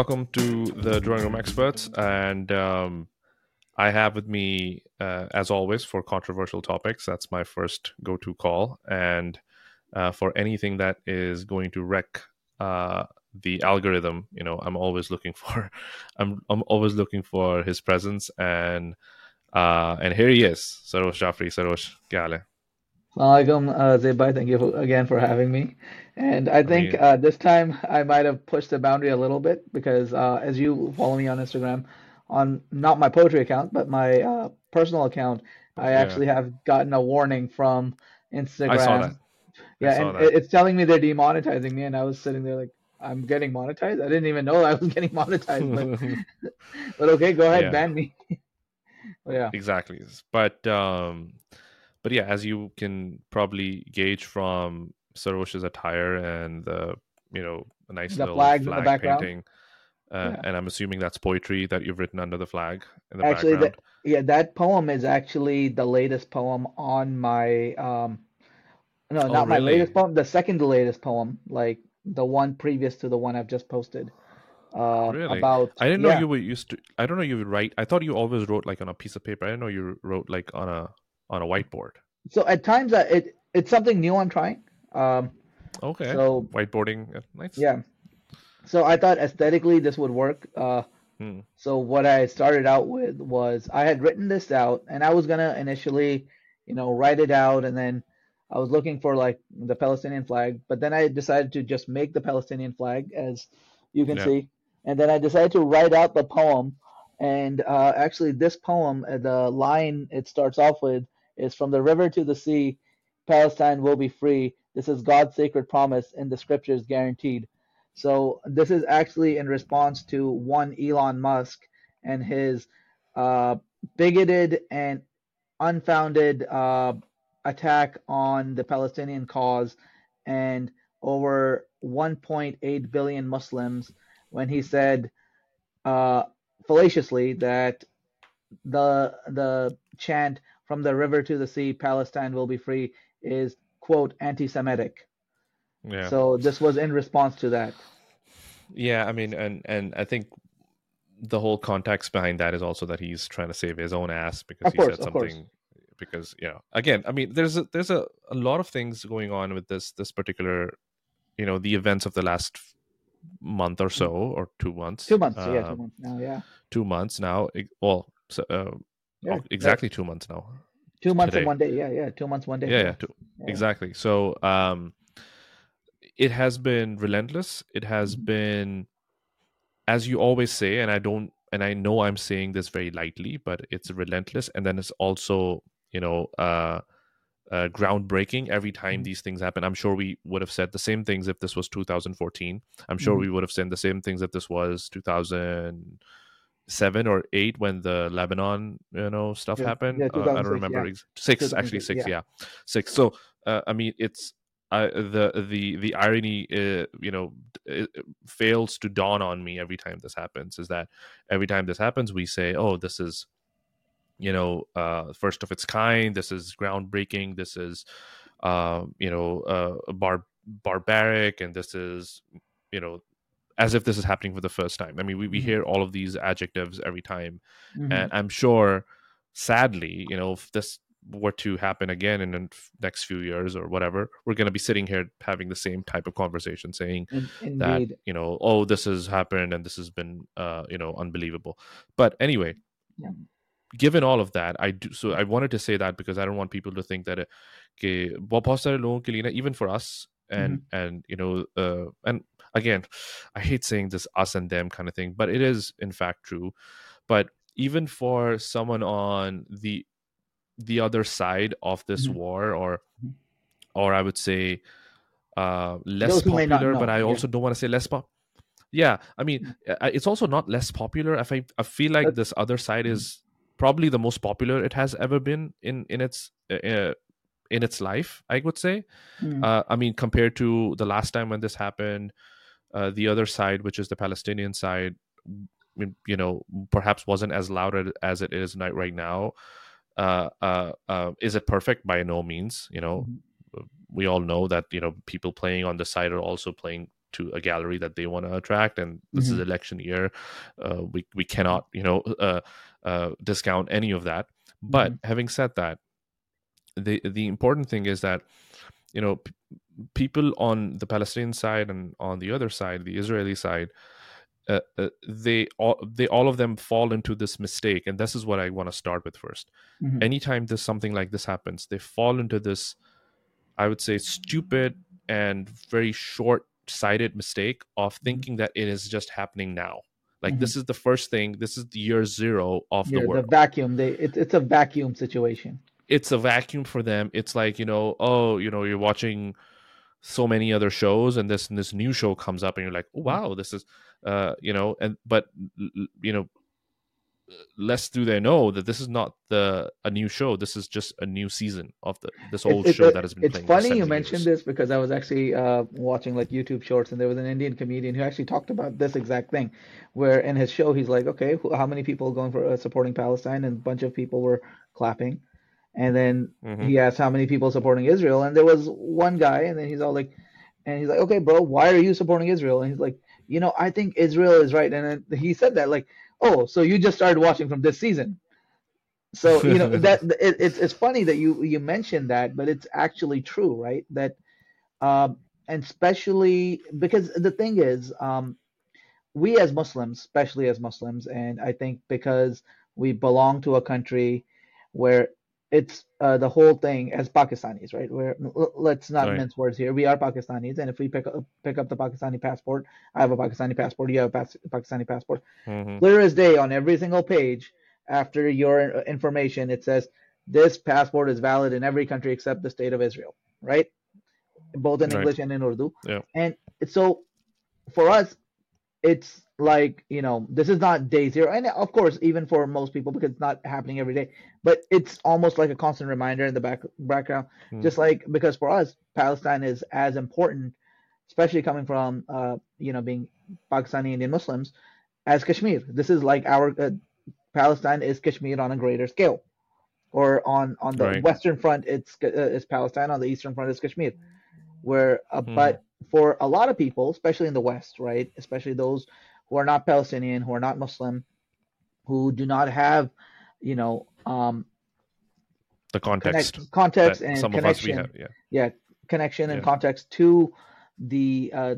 Welcome to the Drawing Room Experts. And um, I have with me, uh, as always, for controversial topics. That's my first go-to call, and uh, for anything that is going to wreck uh, the algorithm, you know, I'm always looking for, I'm I'm always looking for his presence, and uh, and here he is, Sarosh Jafri. Sarosh, kya Assalamualaikum, uh. Thank you for, again for having me. And I think uh, this time I might have pushed the boundary a little bit because uh, as you follow me on Instagram, on not my poetry account, but my uh, personal account, I yeah. actually have gotten a warning from Instagram. I saw that. Yeah, saw and that. it's telling me they're demonetizing me, and I was sitting there like, I'm getting monetized. I didn't even know I was getting monetized, but, but okay, go ahead, yeah. ban me. yeah, exactly. But um, but yeah, as you can probably gauge from Sarosh's attire and the you know a nice the little flag, flag painting, uh, yeah. and I'm assuming that's poetry that you've written under the flag in the actually. The, yeah, that poem is actually the latest poem on my um, no, oh, not my latest poem, the second to latest poem, like the one previous to the one I've just posted. Uh, really? About I didn't know yeah. you were used to. I don't know you would write. I thought you always wrote like on a piece of paper. I didn't know you wrote like on a on a whiteboard. So at times, uh, it it's something new I'm trying. Um, okay. So whiteboarding, nice. Yeah. So I thought aesthetically this would work. Uh, hmm. So what I started out with was I had written this out, and I was gonna initially, you know, write it out, and then I was looking for like the Palestinian flag, but then I decided to just make the Palestinian flag, as you can yeah. see, and then I decided to write out the poem. And uh, actually, this poem, uh, the line it starts off with is from the river to the sea, Palestine will be free. This is God's sacred promise in the scriptures guaranteed. So this is actually in response to one Elon Musk and his uh, bigoted and unfounded uh, attack on the Palestinian cause and over 1.8 billion Muslims when he said uh, fallaciously that the the chant from the river to the sea, Palestine will be free, is quote anti-Semitic. Yeah. So this was in response to that. Yeah, I mean, and and I think the whole context behind that is also that he's trying to save his own ass because of he course, said something. Because you know, again, I mean, there's a, there's a, a lot of things going on with this this particular, you know, the events of the last month or so or two months. Two months, uh, yeah, two months now, yeah. Two months now. Well, so, uh, yeah, oh, exactly two months now. Two months today. and one day. Yeah, yeah. Two months, one day. Yeah, yeah, two, yeah. Exactly. So um it has been relentless. It has mm-hmm. been as you always say, and I don't and I know I'm saying this very lightly, but it's relentless and then it's also, you know, uh uh, groundbreaking every time mm-hmm. these things happen. I'm sure we would have said the same things if this was 2014. I'm sure mm-hmm. we would have said the same things if this was 2000 seven or eight when the Lebanon, you know, stuff yeah, happened. Yeah, uh, I don't remember yeah. six actually six, yeah. six. So uh, I mean, it's uh, the the the irony, uh, you know, fails to dawn on me every time this happens. Is that every time this happens, we say, "Oh, this is." You know, uh, first of its kind. This is groundbreaking. This is, uh, you know, uh, bar- barbaric, and this is, you know, as if this is happening for the first time. I mean, we, we mm-hmm. hear all of these adjectives every time. Mm-hmm. And I'm sure, sadly, you know, if this were to happen again in the next few years or whatever, we're going to be sitting here having the same type of conversation saying Indeed. that, you know, oh, this has happened and this has been, uh, you know, unbelievable. But anyway, yeah. given all of that, I do. So I wanted to say that because I don't want people to think that, okay, even for us, and mm-hmm. and you know uh, and again i hate saying this us and them kind of thing but it is in fact true but even for someone on the the other side of this mm-hmm. war or mm-hmm. or i would say uh less popular but i also yeah. don't want to say less pop yeah i mean mm-hmm. it's also not less popular i think i feel like this other side mm-hmm. is probably the most popular it has ever been in in its uh, uh in its life i would say mm. uh, i mean compared to the last time when this happened uh, the other side which is the palestinian side you know perhaps wasn't as loud as it is right now uh, uh, uh, is it perfect by no means you know mm-hmm. we all know that you know people playing on the side are also playing to a gallery that they want to attract and this mm-hmm. is election year uh, we we cannot you know uh, uh, discount any of that but mm-hmm. having said that the the important thing is that you know p- people on the palestinian side and on the other side the israeli side uh, uh, they all they all of them fall into this mistake and this is what i want to start with 1st mm-hmm. anytime there's something like this happens they fall into this i would say stupid and very short sighted mistake of mm-hmm. thinking that it is just happening now like mm-hmm. this is the first thing this is the year zero of yeah, the world the vacuum they it, it's a vacuum situation it's a vacuum for them it's like you know oh you know you're watching so many other shows and this and this new show comes up and you're like oh, wow this is uh, you know, and but you know, less do they know that this is not the a new show. This is just a new season of the this old it's, show it, that has been. It's funny you mentioned this because I was actually uh, watching like YouTube shorts, and there was an Indian comedian who actually talked about this exact thing, where in his show he's like, okay, how many people going for uh, supporting Palestine, and a bunch of people were clapping, and then mm-hmm. he asked how many people supporting Israel, and there was one guy, and then he's all like, and he's like, okay, bro, why are you supporting Israel? And he's like you know, I think Israel is right. And he said that like, oh, so you just started watching from this season. So you know that it, it's it's funny that you you mentioned that, but it's actually true, right? That um, and especially because the thing is, um, we as Muslims, especially as Muslims, and I think because we belong to a country where it's uh, the whole thing as Pakistanis, right? Where let's not right. mince words here. We are Pakistanis, and if we pick up pick up the Pakistani passport, I have a Pakistani passport. You have a Pakistani passport. Mm-hmm. Clear as day on every single page after your information, it says this passport is valid in every country except the state of Israel, right? Both in right. English and in Urdu. Yeah. And so for us, it's like you know this is not day zero and of course even for most people because it's not happening every day but it's almost like a constant reminder in the back background mm. just like because for us palestine is as important especially coming from uh, you know being pakistani indian muslims as kashmir this is like our uh, palestine is kashmir on a greater scale or on on the right. western front it's uh, it's palestine on the eastern front is kashmir where uh, mm. but for a lot of people especially in the west right especially those who are not Palestinian, who are not Muslim, who do not have, you know, um, the context, connect, context and connection, have, yeah. yeah, connection and context to the uh,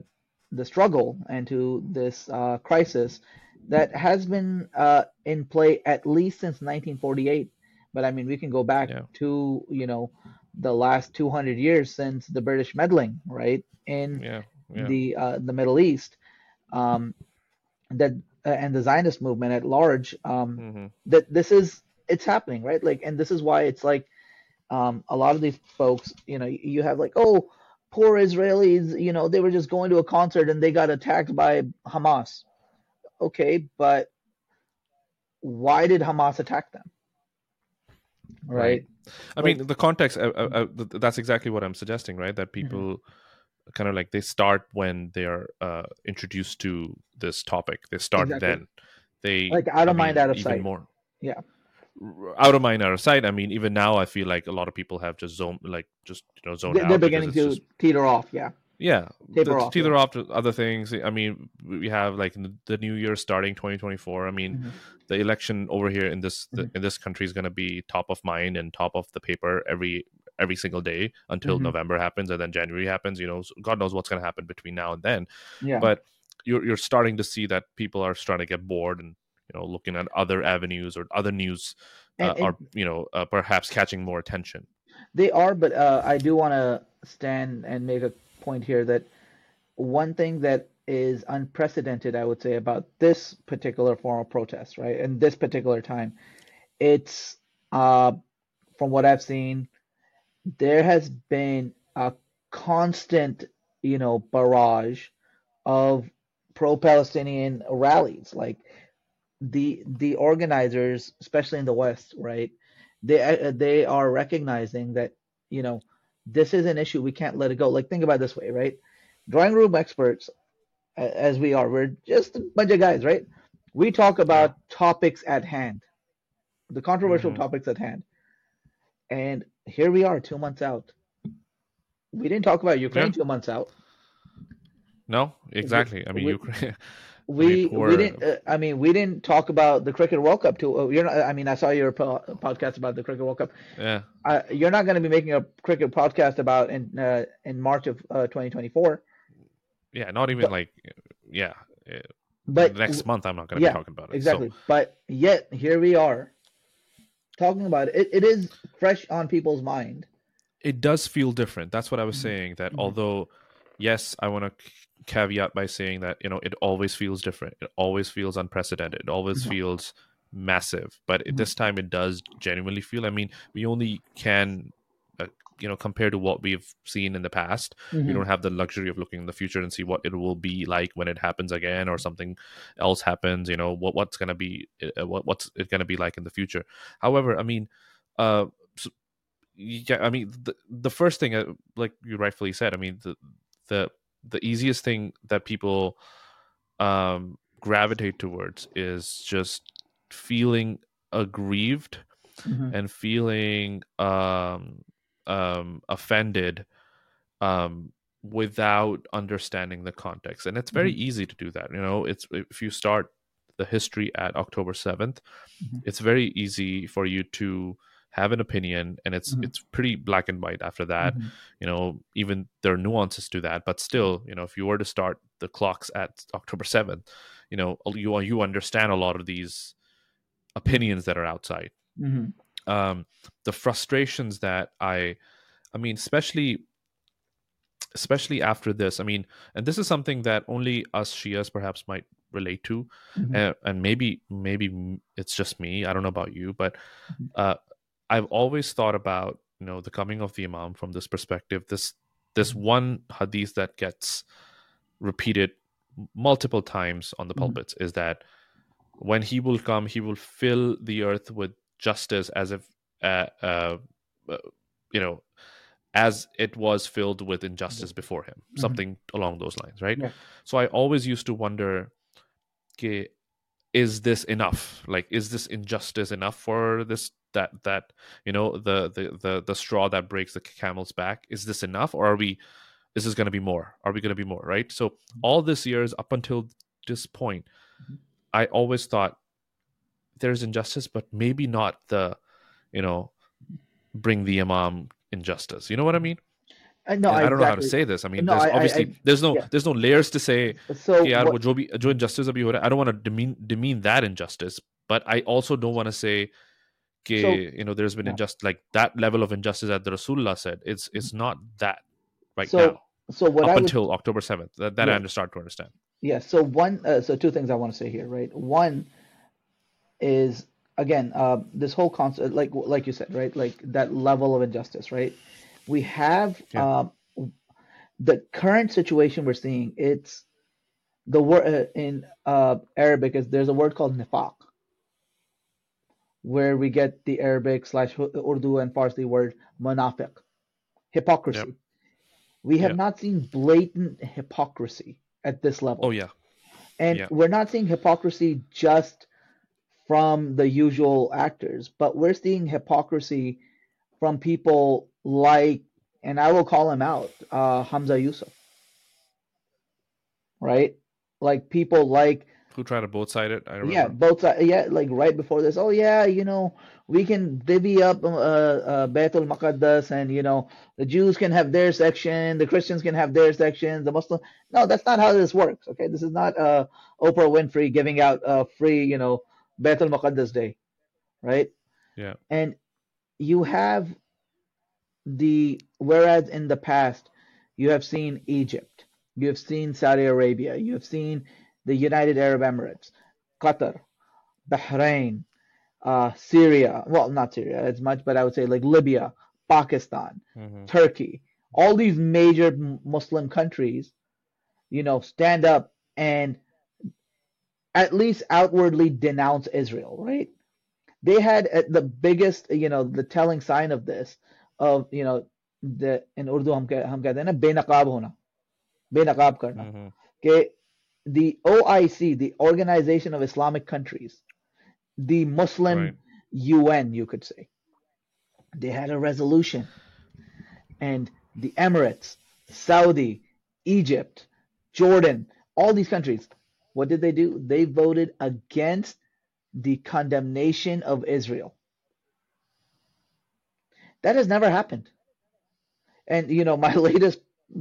the struggle and to this uh, crisis that has been uh, in play at least since 1948. But I mean, we can go back yeah. to you know the last 200 years since the British meddling, right, in yeah, yeah. the uh, the Middle East. Um, that uh, and the Zionist movement at large um, mm-hmm. that this is it's happening right like and this is why it's like um, a lot of these folks you know you have like oh poor Israelis you know they were just going to a concert and they got attacked by Hamas okay but why did Hamas attack them right, right. I like, mean the context uh, uh, uh, that's exactly what I'm suggesting right that mm-hmm. people mm-hmm kind of like they start when they're uh, introduced to this topic. They start exactly. then. They like out of I mind, mean, out of sight. More. Yeah. Out of mind, out of sight. I mean, even now, I feel like a lot of people have just zoned, like just you know, zoned they're, out. They're beginning to just... teeter off. Yeah. Yeah, Taper off, teeter yeah. off to other things. I mean, we have like the new year starting 2024. I mean, mm-hmm. the election over here in this mm-hmm. in this country is going to be top of mind and top of the paper every every single day until mm-hmm. November happens and then January happens. You know, God knows what's going to happen between now and then. Yeah. But you're you're starting to see that people are starting to get bored and you know looking at other avenues or other news uh, and, are you know uh, perhaps catching more attention. They are, but uh, I do want to stand and make a point here that one thing that is unprecedented, I would say, about this particular form of protest, right, and this particular time, it's uh, from what I've seen, there has been a constant, you know, barrage of pro-Palestinian rallies. Like the the organizers, especially in the West, right? They uh, they are recognizing that you know this is an issue we can't let it go. Like think about this way, right? Drawing room experts, as we are, we're just a bunch of guys, right? We talk about topics at hand, the controversial mm-hmm. topics at hand, and here we are, two months out. We didn't talk about Ukraine yeah. two months out. No, exactly. I mean, we, Ukraine. We I mean, we didn't. Uh, I mean, we didn't talk about the cricket World Cup too. Uh, you're not. I mean, I saw your po- podcast about the cricket World Cup. Yeah. Uh, you're not going to be making a cricket podcast about in uh, in March of uh, 2024. Yeah, not even but, like yeah. But next month, I'm not going to yeah, be talking about it. Exactly. So. But yet here we are talking about it. it. It is fresh on people's mind. It does feel different. That's what I was mm-hmm. saying. That mm-hmm. although, yes, I want to caveat by saying that you know it always feels different it always feels unprecedented it always mm-hmm. feels massive but mm-hmm. this time it does genuinely feel i mean we only can uh, you know compared to what we've seen in the past mm-hmm. we don't have the luxury of looking in the future and see what it will be like when it happens again or something else happens you know what what's going to be uh, what, what's it going to be like in the future however i mean uh so, yeah i mean the, the first thing uh, like you rightfully said i mean the the the easiest thing that people um, gravitate towards is just feeling aggrieved mm-hmm. and feeling um, um, offended um, without understanding the context. And it's very mm-hmm. easy to do that. You know, it's if you start the history at October 7th, mm-hmm. it's very easy for you to have an opinion and it's mm-hmm. it's pretty black and white after that mm-hmm. you know even there are nuances to that but still you know if you were to start the clocks at october 7th you know you you understand a lot of these opinions that are outside mm-hmm. um the frustrations that i i mean especially especially after this i mean and this is something that only us shias perhaps might relate to mm-hmm. uh, and maybe maybe it's just me i don't know about you but mm-hmm. uh, I've always thought about you know the coming of the Imam from this perspective. This this mm-hmm. one hadith that gets repeated multiple times on the mm-hmm. pulpits mm-hmm. is that when he will come, he will fill the earth with justice as if uh, uh, uh you know as it was filled with injustice before him mm-hmm. something along those lines right yeah. so i always used to wonder okay, is this enough like is this injustice enough for this that that you know the the the, the straw that breaks the camel's back is this enough or are we is this going to be more are we going to be more right so mm-hmm. all this years up until this point mm-hmm. i always thought there's injustice but maybe not the you know bring the imam injustice you know what i mean uh, no, I, I, don't know how to say this. I mean, no, there's obviously I, there's no yeah. there's no layers to say. So yeah, what, jo, jo injustice I don't want to demean demean that injustice, but I also don't want to say so, you know there's been yeah. injustice like that level of injustice that the Rasulullah said it's it's not that right so, now so what up I until October 7th that, that yeah. I start to understand yeah so one uh, so two things I want to say here right one is again uh, this whole concept like like you said right like that level of injustice right we have yeah. um, the current situation we're seeing it's the word uh, in uh, Arabic is there's a word called nifaq where we get the Arabic slash Urdu and Farsi word munafiq, hypocrisy. Yep. We have yep. not seen blatant hypocrisy at this level. Oh yeah, and yeah. we're not seeing hypocrisy just from the usual actors, but we're seeing hypocrisy from people like, and I will call him out, uh, Hamza Yusuf. Right, like people like who tried to both side it? I Yeah, both side. Yeah, like right before this. Oh yeah, you know we can divvy up uh, uh, Baitul Muqaddas, and you know the Jews can have their section, the Christians can have their section, the Muslim. No, that's not how this works. Okay, this is not uh, Oprah Winfrey giving out a free, you know, Baitul Muqaddas day, right? Yeah. And you have the whereas in the past you have seen Egypt, you have seen Saudi Arabia, you have seen the United Arab Emirates, Qatar, Bahrain, uh, Syria. Well, not Syria as much, but I would say like Libya, Pakistan, mm-hmm. Turkey. All these major Muslim countries, you know, stand up and at least outwardly denounce Israel, right? They had uh, the biggest, you know, the telling sign of this, of you know, the in Urdu हम हम कहते हैं ना बेनकाब होना बेनकाब करना mm-hmm. कि the OIC, the Organization of Islamic Countries, the Muslim right. UN, you could say, they had a resolution. And the Emirates, Saudi, Egypt, Jordan, all these countries. What did they do? They voted against the condemnation of Israel. That has never happened. And you know, my latest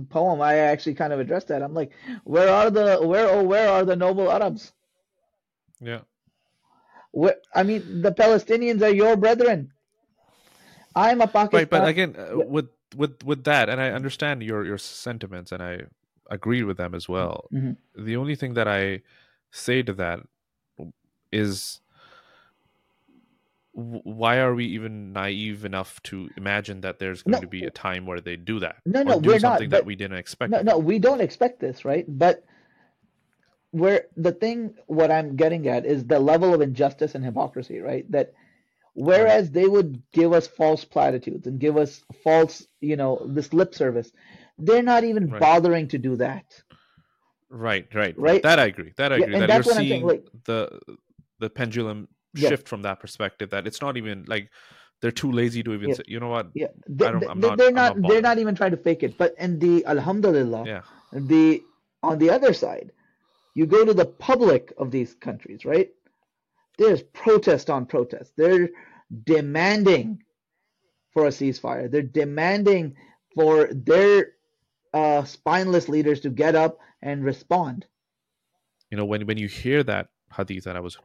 poem, I actually kind of addressed that. I'm like, where are the where oh where are the noble Arabs? Yeah. Where, I mean, the Palestinians are your brethren. I'm a Pakistan. Right, but again, uh, with with with that, and I understand your your sentiments, and I agree with them as well. Mm-hmm. The only thing that I say to that is why are we even naive enough to imagine that there's going no, to be a time where they do that? No, no, we're not something not, that we didn't expect. No, no, we don't expect this, right? But where the thing, what I'm getting at is the level of injustice and hypocrisy, right? That whereas right. they would give us false platitudes and give us false, you know, this lip service, they're not even right. bothering to do that. Right, right, right. That I agree. That I agree. Yeah, that you're seeing like, the the pendulum yeah. shift from that perspective. That it's not even like they're too lazy to even yeah. say, you know what? Yeah, they, I don't, I'm not, they're not, not they're not even trying to fake it. But in the Alhamdulillah, yeah. the on the other side, you go to the public of these countries, right? There's protest on protest. They're demanding for a ceasefire. They're demanding for their uh, spineless leaders to get up and respond. You know, when when you hear that hadith that I was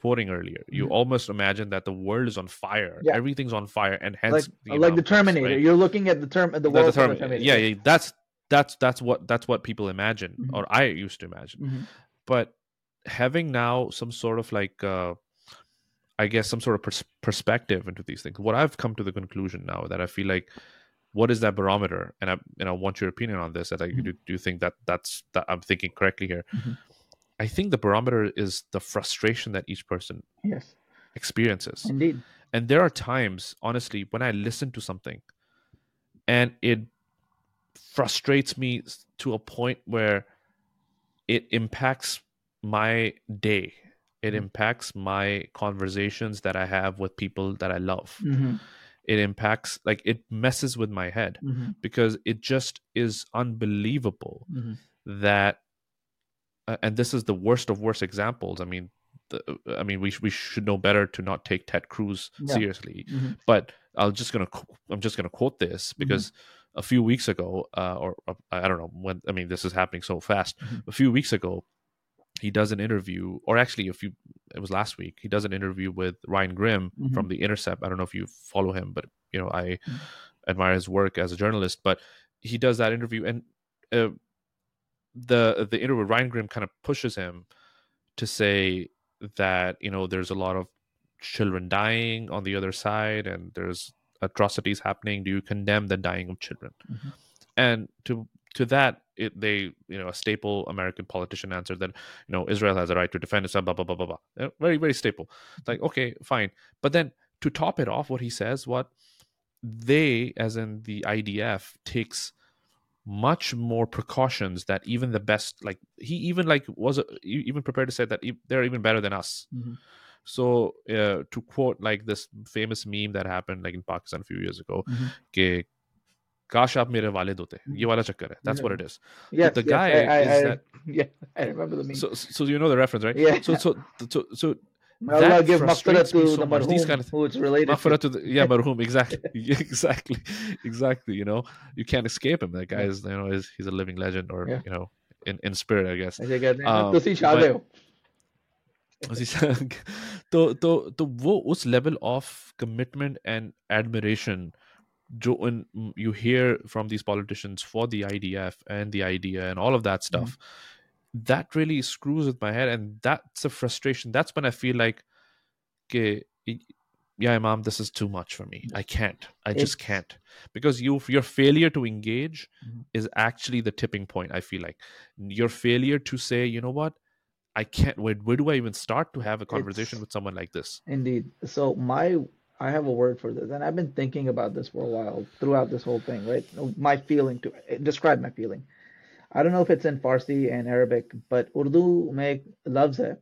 quoting earlier, you mm-hmm. almost imagine that the world is on fire. Yeah. Everything's on fire, and hence like, like the Terminator. Right? You're looking at the term the world. The term, yeah, yeah, that's that's that's what that's what people imagine, mm-hmm. or I used to imagine. Mm-hmm. But having now some sort of like, uh, I guess, some sort of pers- perspective into these things. What I've come to the conclusion now that I feel like what is that barometer and i and i want your opinion on this that i mm-hmm. do, do think that that's that i'm thinking correctly here mm-hmm. I think the barometer is the frustration that each person yes experiences indeed and there are times honestly when i listen to something and it frustrates me to a point where it impacts my day it mm-hmm. impacts my conversations that i have with people that i love mm-hmm it impacts like it messes with my head mm-hmm. because it just is unbelievable mm-hmm. that and this is the worst of worst examples i mean the, i mean we, we should know better to not take ted cruz yeah. seriously mm-hmm. but i'm just gonna i'm just gonna quote this mm-hmm. because a few weeks ago uh, or uh, i don't know when i mean this is happening so fast mm-hmm. a few weeks ago he does an interview, or actually, a few it was last week. He does an interview with Ryan Grim mm-hmm. from the Intercept. I don't know if you follow him, but you know I mm-hmm. admire his work as a journalist. But he does that interview, and uh, the the interview Ryan Grim kind of pushes him to say that you know there's a lot of children dying on the other side, and there's atrocities happening. Do you condemn the dying of children? Mm-hmm. And to to that it, they you know a staple american politician answered that you know israel has a right to defend itself blah blah blah blah blah very very staple like okay fine but then to top it off what he says what they as in the idf takes much more precautions that even the best like he even like was uh, even prepared to say that they're even better than us. Mm-hmm. so uh, to quote like this famous meme that happened like in pakistan a few years ago mm-hmm. ke, gosh aap mere walid hote mm-hmm. ye that's what it is. Yeah the yes, guy I, yeah i remember the meme. So so you know the reference right? Yeah. So so so so Allah give maghfirah to so the marhum, these kind of who it's related to. the, yeah marhum exactly exactly exactly you know you can't escape him that guy is you know is he's a living legend or yeah. you know in in spirit I guess um, तो तो तो वो उस level of commitment and admiration when you hear from these politicians for the IDF and the idea and all of that mm-hmm. stuff, mm. that really screws with my head, and that's a frustration. That's when I feel like, okay, yeah, mom, this is too much for me. I can't. I it's... just can't because you your failure to engage mm-hmm. is actually the tipping point. I feel like your failure to say, you know what, I can't. Where, where do I even start to have a conversation with someone like this? Indeed. So my I have a word for this, and I've been thinking about this for a while throughout this whole thing, right? My feeling to describe my feeling. I don't know if it's in Farsi and Arabic, but Urdu make loves hai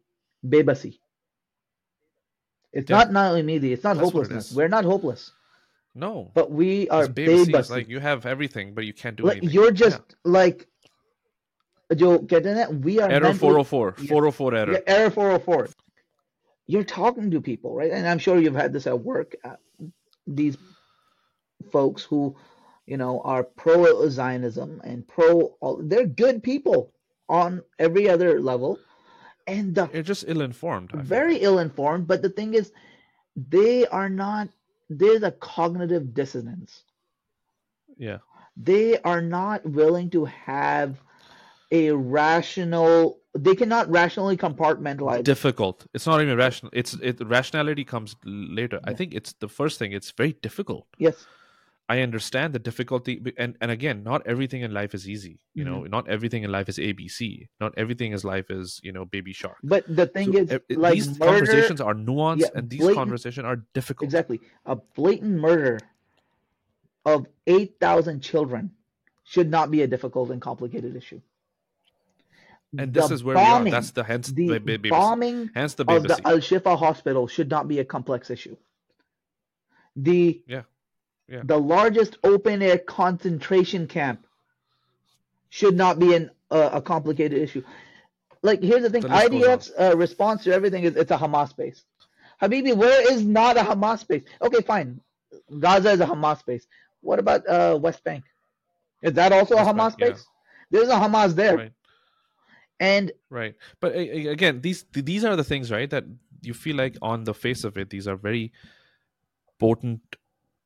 bebasi. It's yeah. not not only needy, it's not That's hopelessness. It We're not hopeless. No. But we are bebasi. Like you have everything, but you can't do like, anything. You're just yeah. like जो कहते हैं we are error 404 404 error yeah, error 404 you're talking to people right and i'm sure you've had this at work uh, these folks who you know are pro zionism and pro they're good people on every other level. And the, they're just ill-informed very ill-informed but the thing is they are not there's a cognitive dissonance. Yeah. They are not willing to have a rational they cannot rationally compartmentalize. Difficult. It's not even rational it's it rationality comes later. Yeah. i think it's the first thing it's very difficult. Yes i understand the difficulty and and again not everything in life is easy you mm-hmm. know not everything in life is abc not everything in life is you know baby shark. But the thing so is like these murder, conversations are nuanced yeah, and these blatant, conversations are difficult. Exactly. A blatant murder of 8000 children should not be a difficult and complicated issue. And this is where bombing, we are. That's the hence the baby, bombing hence the of the Al Shifa hospital should not be a complex issue. The yeah, yeah. the largest open air concentration camp should not be an, uh, a complicated issue. Like here's the thing: IDF's uh, response to everything is it's a Hamas base. Habibi, where is not a Hamas base? Okay, fine. Gaza is a Hamas base. What about uh, West Bank? Is that also West a Hamas Bank, base? Yeah. There's a Hamas there. Right and right but again these these are the things right that you feel like on the face of it these are very potent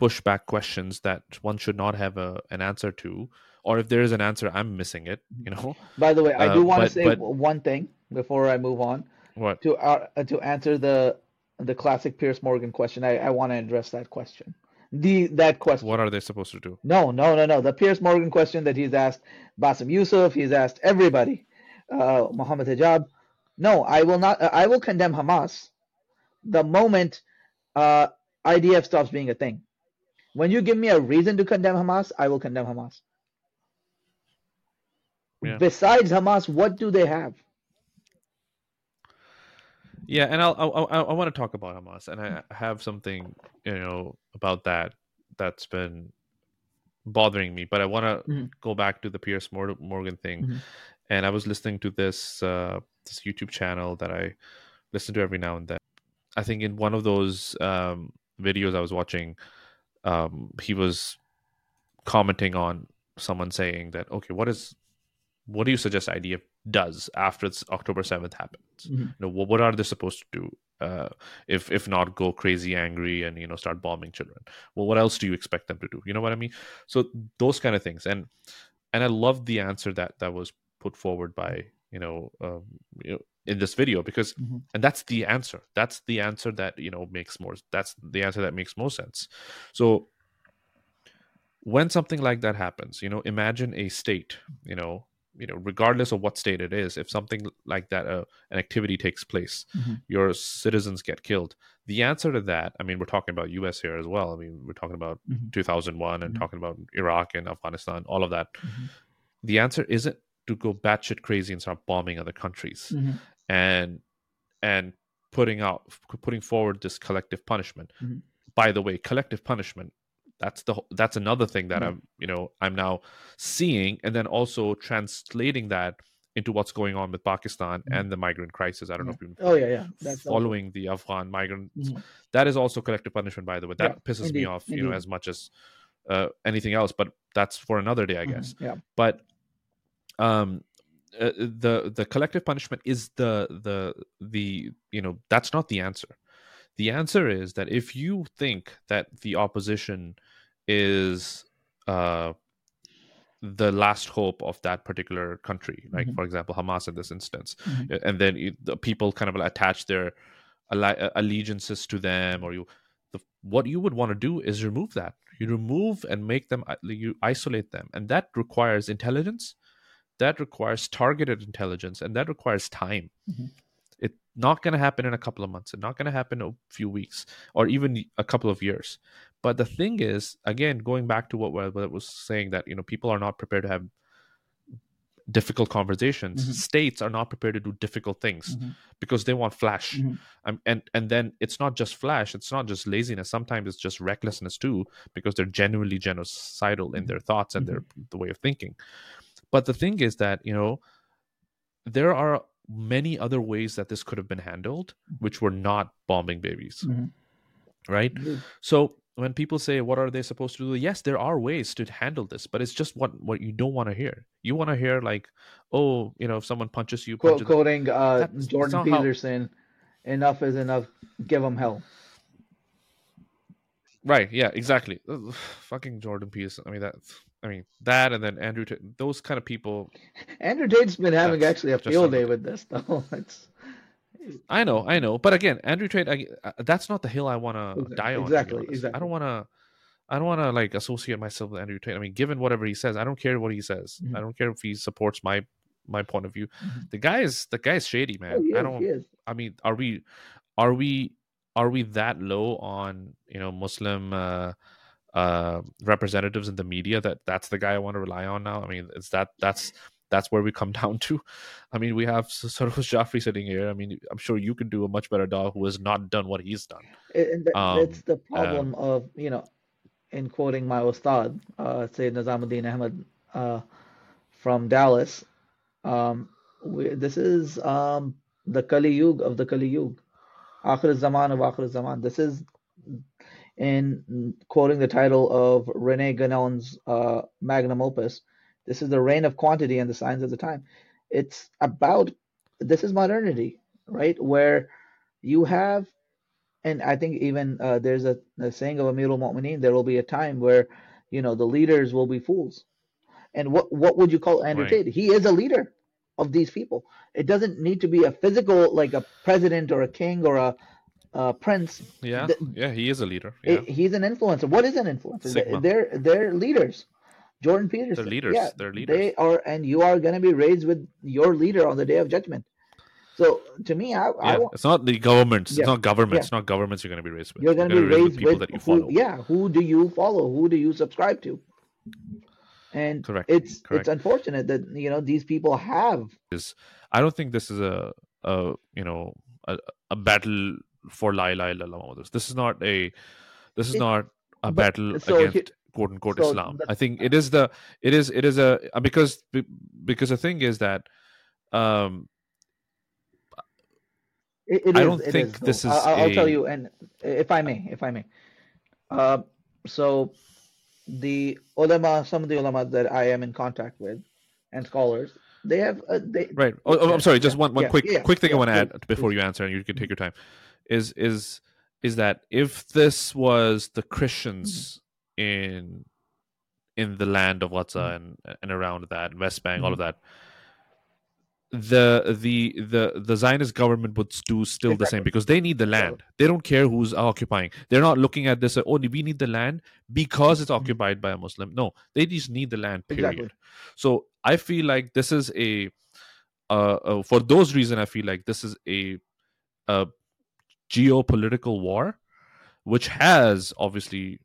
pushback questions that one should not have a, an answer to or if there is an answer i'm missing it you know? By the way i do uh, want but, to say but, one thing before i move on. What? To uh, to answer the the classic piers morgan question i, I want to address that question. The that question. What are they supposed to do? No no no no. The piers morgan question that he's asked bassem youssef he's asked everybody uh, Mohammed Hijab. No, I will not. Uh, I will condemn Hamas the moment uh, IDF stops being a thing. When you give me a reason to condemn Hamas, I will condemn Hamas. Yeah. Besides Hamas, what do they have? Yeah, and I'll, I'll, i I want to talk about Hamas, and I have something you know about that that's been bothering me. But I want to mm-hmm. go back to the Piers Morgan thing, mm-hmm and I was listening to this uh, this YouTube channel that I listen to every now and then. I think in one of those um, videos I was watching, um, he was commenting on someone saying that, okay, what is what do you suggest IDF does after October seventh happens? Mm-hmm. You know, what, what are they supposed to do? Uh, if if not go crazy angry and you know start bombing children well what else do you expect them to do you know what i mean so those kind of things and and i love the answer that that was put forward by you know, um, you know in this video because mm-hmm. and that's the answer that's the answer that you know makes more that's the answer that makes more sense so when something like that happens you know imagine a state you know you know regardless of what state it is if something like that uh, an activity takes place mm-hmm. your citizens get killed the answer to that i mean we're talking about us here as well i mean we're talking about mm-hmm. 2001 and mm-hmm. talking about iraq and afghanistan all of that mm-hmm. the answer isn't to go batshit crazy and start bombing other countries mm-hmm. And and putting out putting forward this collective punishment mm-hmm. by the way collective punishment that's the that's another thing that mm-hmm. i'm you know i'm now seeing and then also translating that into what's going on with pakistan mm-hmm. and the migrant crisis i don't yeah. know if you've oh yeah yeah that's following the afghan migrants mm-hmm. that is also collective punishment by the way that yeah, pisses indeed, me off indeed. you know as much as uh, anything else but that's for another day i guess mm-hmm. yeah but um uh, the the collective punishment is the the the you know that's not the answer the answer is that if you think that the opposition is uh the last hope of that particular country like mm-hmm. for example hamas in this instance mm-hmm. and then you, the people kind of attach their allegiances to them or you the, what you would want to do is remove that you remove and make them you isolate them and that requires intelligence that requires targeted intelligence and that requires time mm-hmm. it's not going to happen in a couple of months it's not going to happen in a few weeks or even a couple of years but the thing is again going back to what, what was saying that you know people are not prepared to have difficult conversations mm-hmm. states are not prepared to do difficult things mm-hmm. because they want flash mm-hmm. um, and and then it's not just flash it's not just laziness sometimes it's just recklessness too because they're genuinely genocidal in mm-hmm. their thoughts and their mm-hmm. the way of thinking but the thing is that, you know, there are many other ways that this could have been handled, which were not bombing babies. Mm-hmm. Right? Mm-hmm. So when people say what are they supposed to do yes there are ways to handle this but it's just what what you don't want to hear you want to hear like oh you know if someone punches you punches quoting uh, jordan peterson how... enough is enough give them hell right yeah exactly fucking jordan peterson i mean that I mean that, and then Andrew, those kind of people. Andrew Tate's been having actually a field day with this, though. It's. I know, I know, but again, Andrew Tate, I, uh, that's not the hill I want to exactly, die on. Exactly, exactly. I don't want to. I don't want to like associate myself with Andrew Tate. I mean, given whatever he says, I don't care what he says. Mm-hmm. I don't care if he supports my my point of view. Mm-hmm. The guy is the guy is shady, man. Oh, is, I don't. I mean, are we, are we, are we that low on you know Muslim? Uh, uh, representatives in the media that that's the guy I want to rely on now. I mean, it's that that's that's where we come down to. I mean, we have Sarosh Jafri sitting here. I mean, I'm sure you can do a much better job who has not done what he's done. And um, it's the problem uh, of you know, in quoting my ustad, uh, Sayyid Nizamuddin Ahmed uh, from Dallas. Um, we, this is um, the Kali Yug of the Kali Yug, Akhir Zaman of Akhir Zaman. This is in quoting the title of Rene Guénon's uh, magnum opus, this is the reign of quantity and the signs of the time. It's about this is modernity, right? Where you have, and I think even uh, there's a, a, saying of Amirul Mu'mineen, there will be a time where, you know, the leaders will be fools. And what what would you call Andrew right. Tate? He is a leader of these people. It doesn't need to be a physical, like a president or a king or a uh, Prince. Yeah, yeah, he is a leader. Yeah. He's an influencer. What is an influencer? Sigma. They're they're leaders. Jordan Peterson. They're leaders. Yeah, they're leaders. They are, and you are going to be raised with your leader on the day of judgment. So to me, I, yeah, I it's not the governments. Yeah, it's not governments. Yeah. It's not governments you're going to be raised with. You're going to be raised with people that you follow. Who, yeah, who do you follow? Who do you subscribe to? And Correct. it's Correct. it's unfortunate that you know these people have. I don't think this is a, a you know a, a battle for La ilaha illallah. This is not a this is it, not a battle so against he, quote unquote so Islam. I think it is the it is it is a because because the thing is that um it, it I is, don't think is, this is. I'll, I'll, tell you, and if I may, if I may, uh, so the ulama, some of the ulama that I am in contact with, and scholars, they have uh, they. Right. Oh, oh I'm sorry. Just one one yeah, quick yeah, quick thing yeah, I want to add before you answer, and you can take your time is is is that if this was the Christians mm-hmm. in in the land of Gaza mm-hmm. and and around that West Bank, mm-hmm. all of mm-hmm. that, the the the the Zionist government would do still exactly. the same because they need the land. They don't care who's occupying. They're not looking at this. Oh, we need the land because it's mm-hmm. occupied by a Muslim. No, they just need the land. Period. Exactly. So I feel like this is a uh, uh, for those reasons. I feel like this is a, a geopolitical war, which has obviously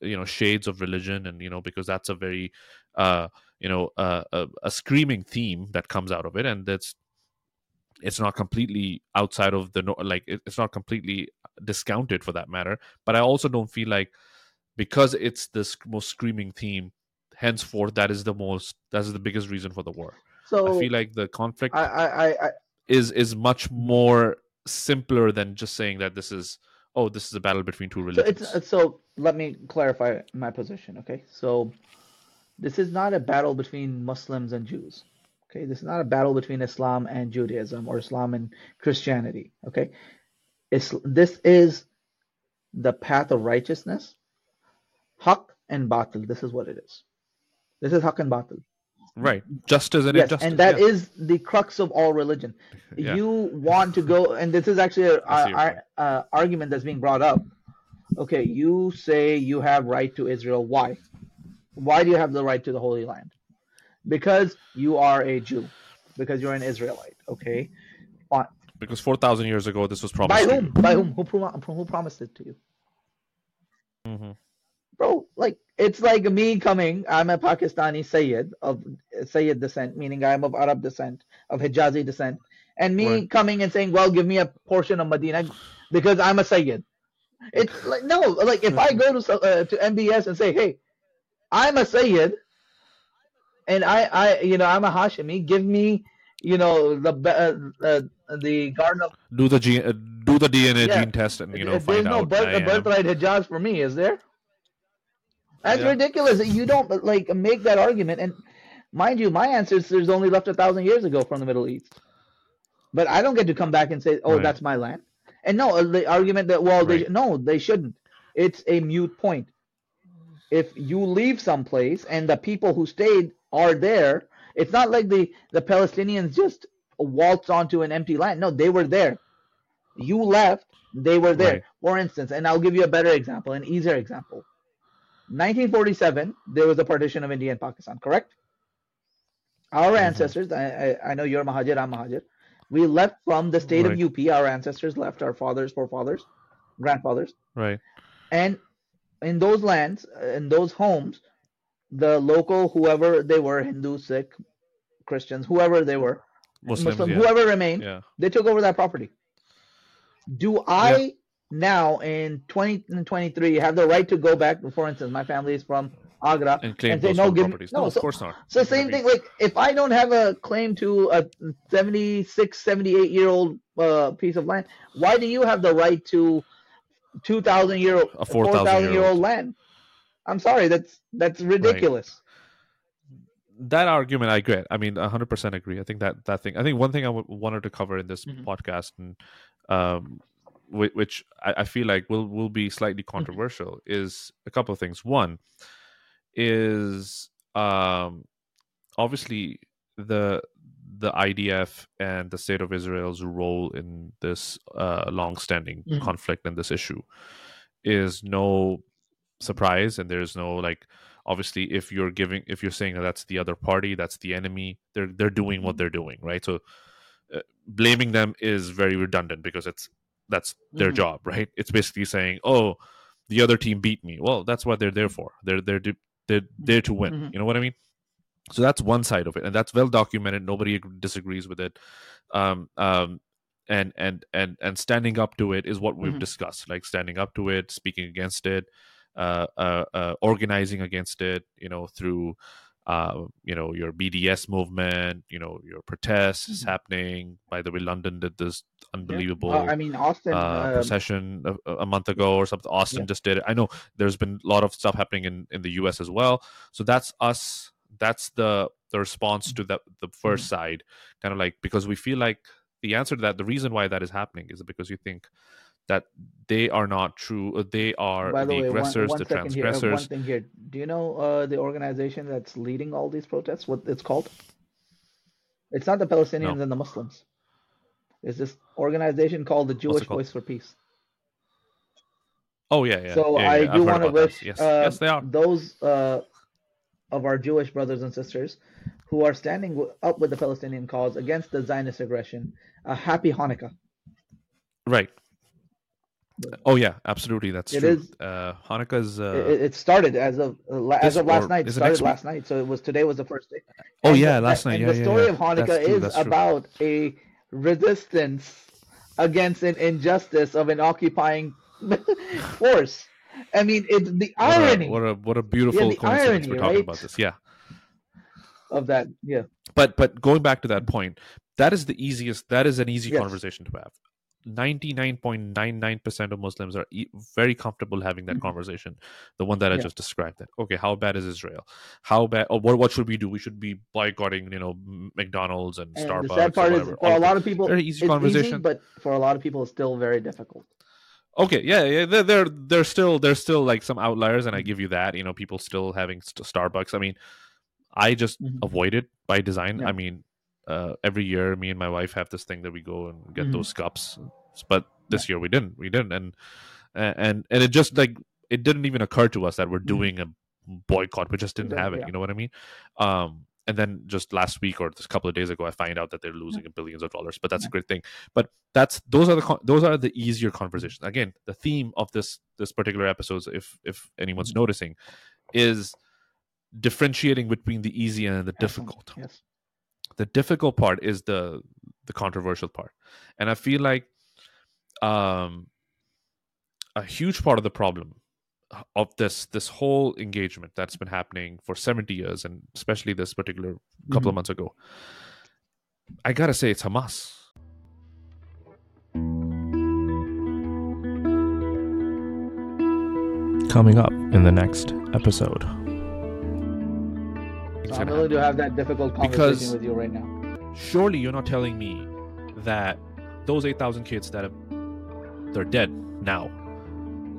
you know shades of religion and you know because that's a very uh you know uh, a, a screaming theme that comes out of it. And that's it's not completely outside of the like it's not completely discounted for that matter. But i also don't feel like because it's this most screaming theme henceforth that is the most that is the biggest reason for the war. So i feel like the conflict I, I, I, is is much more simpler than just saying that this is oh this is a battle between two religions. So, so let me clarify my position. Okay, so this is not a battle between Muslims and Jews. Okay, this is not a battle between Islam and Judaism or Islam and Christianity. Okay, it's, this is the path of righteousness, haq and batil. This is what it is. This is haq and batil. Right. Justice and yes, injustice. And that yeah. is the crux of all religion. Yeah. You want to go, and this is actually an argument that's being brought up. Okay, you say you have right to Israel. Why? Why do you have the right to the Holy Land? Because you are a Jew. Because you're an Israelite. Okay. Fine. Because four thousand years ago, this was promised. By whom? By whom? Who, who promised it to you? Mm-hmm bro, like it's like me coming. I'm a Pakistani Sayyid of Sayyid descent, meaning I'm of Arab descent, of Hijazi descent, and me right. coming and saying, "Well, give me a portion of Medina because I'm a Sayyid." It's like no, like if I go to uh, to MBS and say, "Hey, I'm a Sayyid," and I, I, you know, I'm a Hashimi. Give me you know the uh, uh, the Garden of do the gene, uh, do the DNA yeah. gene test and you know There's find no out. Birth, birthright hijabs for me, is there? That's yeah. ridiculous. You don't like make that argument. And mind you, my ancestors only left a thousand years ago from the Middle East. But I don't get to come back and say, "Oh, right. that's my land." And no, uh, the argument that well, right. they no, they shouldn't. It's a mute point. If you leave someplace and the people who stayed are there, it's not like the the Palestinians just waltz onto an empty land. No, they were there. You left, they were there. Right. For instance, and I'll give you a better example, an easier example. 1947, there was a partition of India and Pakistan, correct? Our mm-hmm. ancestors, I, I, know you're Mahajir, I'm Mahajir. We left from the state right. of UP. Our ancestors left, our fathers, forefathers, grandfathers. Right. And in those lands, in those homes, the local, whoever they were, Hindu, Sikh, Christians, whoever they were, Muslims, Muslim, yeah. whoever remained, yeah. they took over that property. Do I yeah. Now in 2023 you have the right to go back? For instance, my family is from Agra and, claim and say no, give me, no, no, of course not. So same thing. Like if I don't have a claim to a 76, 78 year old uh, piece of land, why do you have the right to 2,000 year old, a 4,000 year old land? I'm sorry, that's that's ridiculous. Right that argument i agree i mean 100% agree i think that that thing i think one thing I w- wanted to cover in this mm-hmm. podcast and um which I, feel like will will be slightly mm-hmm. controversial is a couple of things one is um obviously the the idf and the state of israel's role in this uh long-standing mm-hmm. conflict and this issue is no surprise and there's no like obviously if you're giving if you're saying that that's the other party that's the enemy they're they're doing what mm-hmm. they're doing right so uh, blaming them is very redundant because it's that's their mm-hmm. job right? It's basically saying oh the other team beat me. Well that's what they're there for. They're they're they're there to win. Mm-hmm. you know what i mean? So that's one side of it and that's well documented. Nobody disagrees with it. Um um and and and and standing up to it is what we've mm-hmm. discussed like standing up to it speaking against it uh, uh, uh, organizing against it, you know, through uh, you know your BDS movement, you know your protests mm-hmm. happening. By the way, London did this unbelievable. Yeah. I mean, Austin uh, procession a, a, month ago or something. Austin yeah. just did it. I know there's been a lot of stuff happening in in the U.S. as well. So that's us. That's the the response to that the 1st mm-hmm. side, kind of like because we feel like the answer to that, the reason why that is happening is because you think that they are not true. Uh, they are By the, the way, aggressors, one, one the transgressors. Here, uh, one thing here. Do you know uh, the organization that's leading all these protests? What it's called? It's not the Palestinians no. and the Muslims. It's this organization called the Jewish Voice for Peace. Oh yeah, yeah. So yeah, I yeah. do want to wish yes. Uh, yes, they are. those uh, of our Jewish brothers and sisters who are standing up with the Palestinian cause against the Zionist aggression a happy Hanukkah. Right. Oh yeah, absolutely. That's it true. Is, uh, Hanukkah's. Uh, it, it, started as of uh, as of last night. It started last night, so it was today was the first day. Oh and yeah, the, last night. Yeah, the story yeah, of Hanukkah is about a resistance against an injustice of an occupying force. I mean, it's the irony. What a what a, what a beautiful yeah, coincidence irony, we're talking right? about this. Yeah. Of that, yeah. But but going back to that point, that is the easiest. That is an easy yes. conversation to have. 99.99% of Muslims are very comfortable having that mm-hmm. conversation. The one that I just described. That okay, how bad is Israel? How bad? Or what? What should we do? We should be boycotting, you know, McDonald's and, and Starbucks. The sad part is, for a lot of people, very easy conversation, easy, but for a lot of people, it's still very difficult. Okay, yeah, yeah, they're, they're they're still there's still like some outliers, and I give you that. You know, people still having Starbucks. I mean, I just mm-hmm. avoid it by design. Yeah. I mean, uh, every year me and my wife have this thing that we go and get mm-hmm. those cups but this yeah. year we didn't we didn't and and and it just like it didn't even occur to us that we're mm-hmm. doing a boycott we just didn't have it yeah. you know what i mean um and then just last week or just a couple of days ago i find out that they're losing yeah. billions of dollars but that's yeah. a great thing but that's those are the those are the easier conversations again the theme of this this particular episode if if anyone's mm-hmm. noticing is differentiating between the easy and the difficult yes the difficult part is the the controversial part and i feel like um a huge part of the problem of this this whole engagement that's been happening for 70 years and especially this particular couple mm-hmm. of months ago I gotta say, it's Hamas. Coming up in the next episode. So I'm willing to have that difficult conversation because with you right now. Surely you're not telling me that those 8,000 kids that have they're dead now,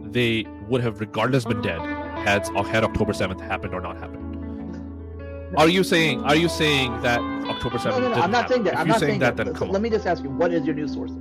they would have regardless been dead had had October 7th happened or not happened. Are you saying? Are you saying that October 7th? No, no, no. I'm not saying that. If I'm not saying, saying that. that let me just ask you, what is your news sources?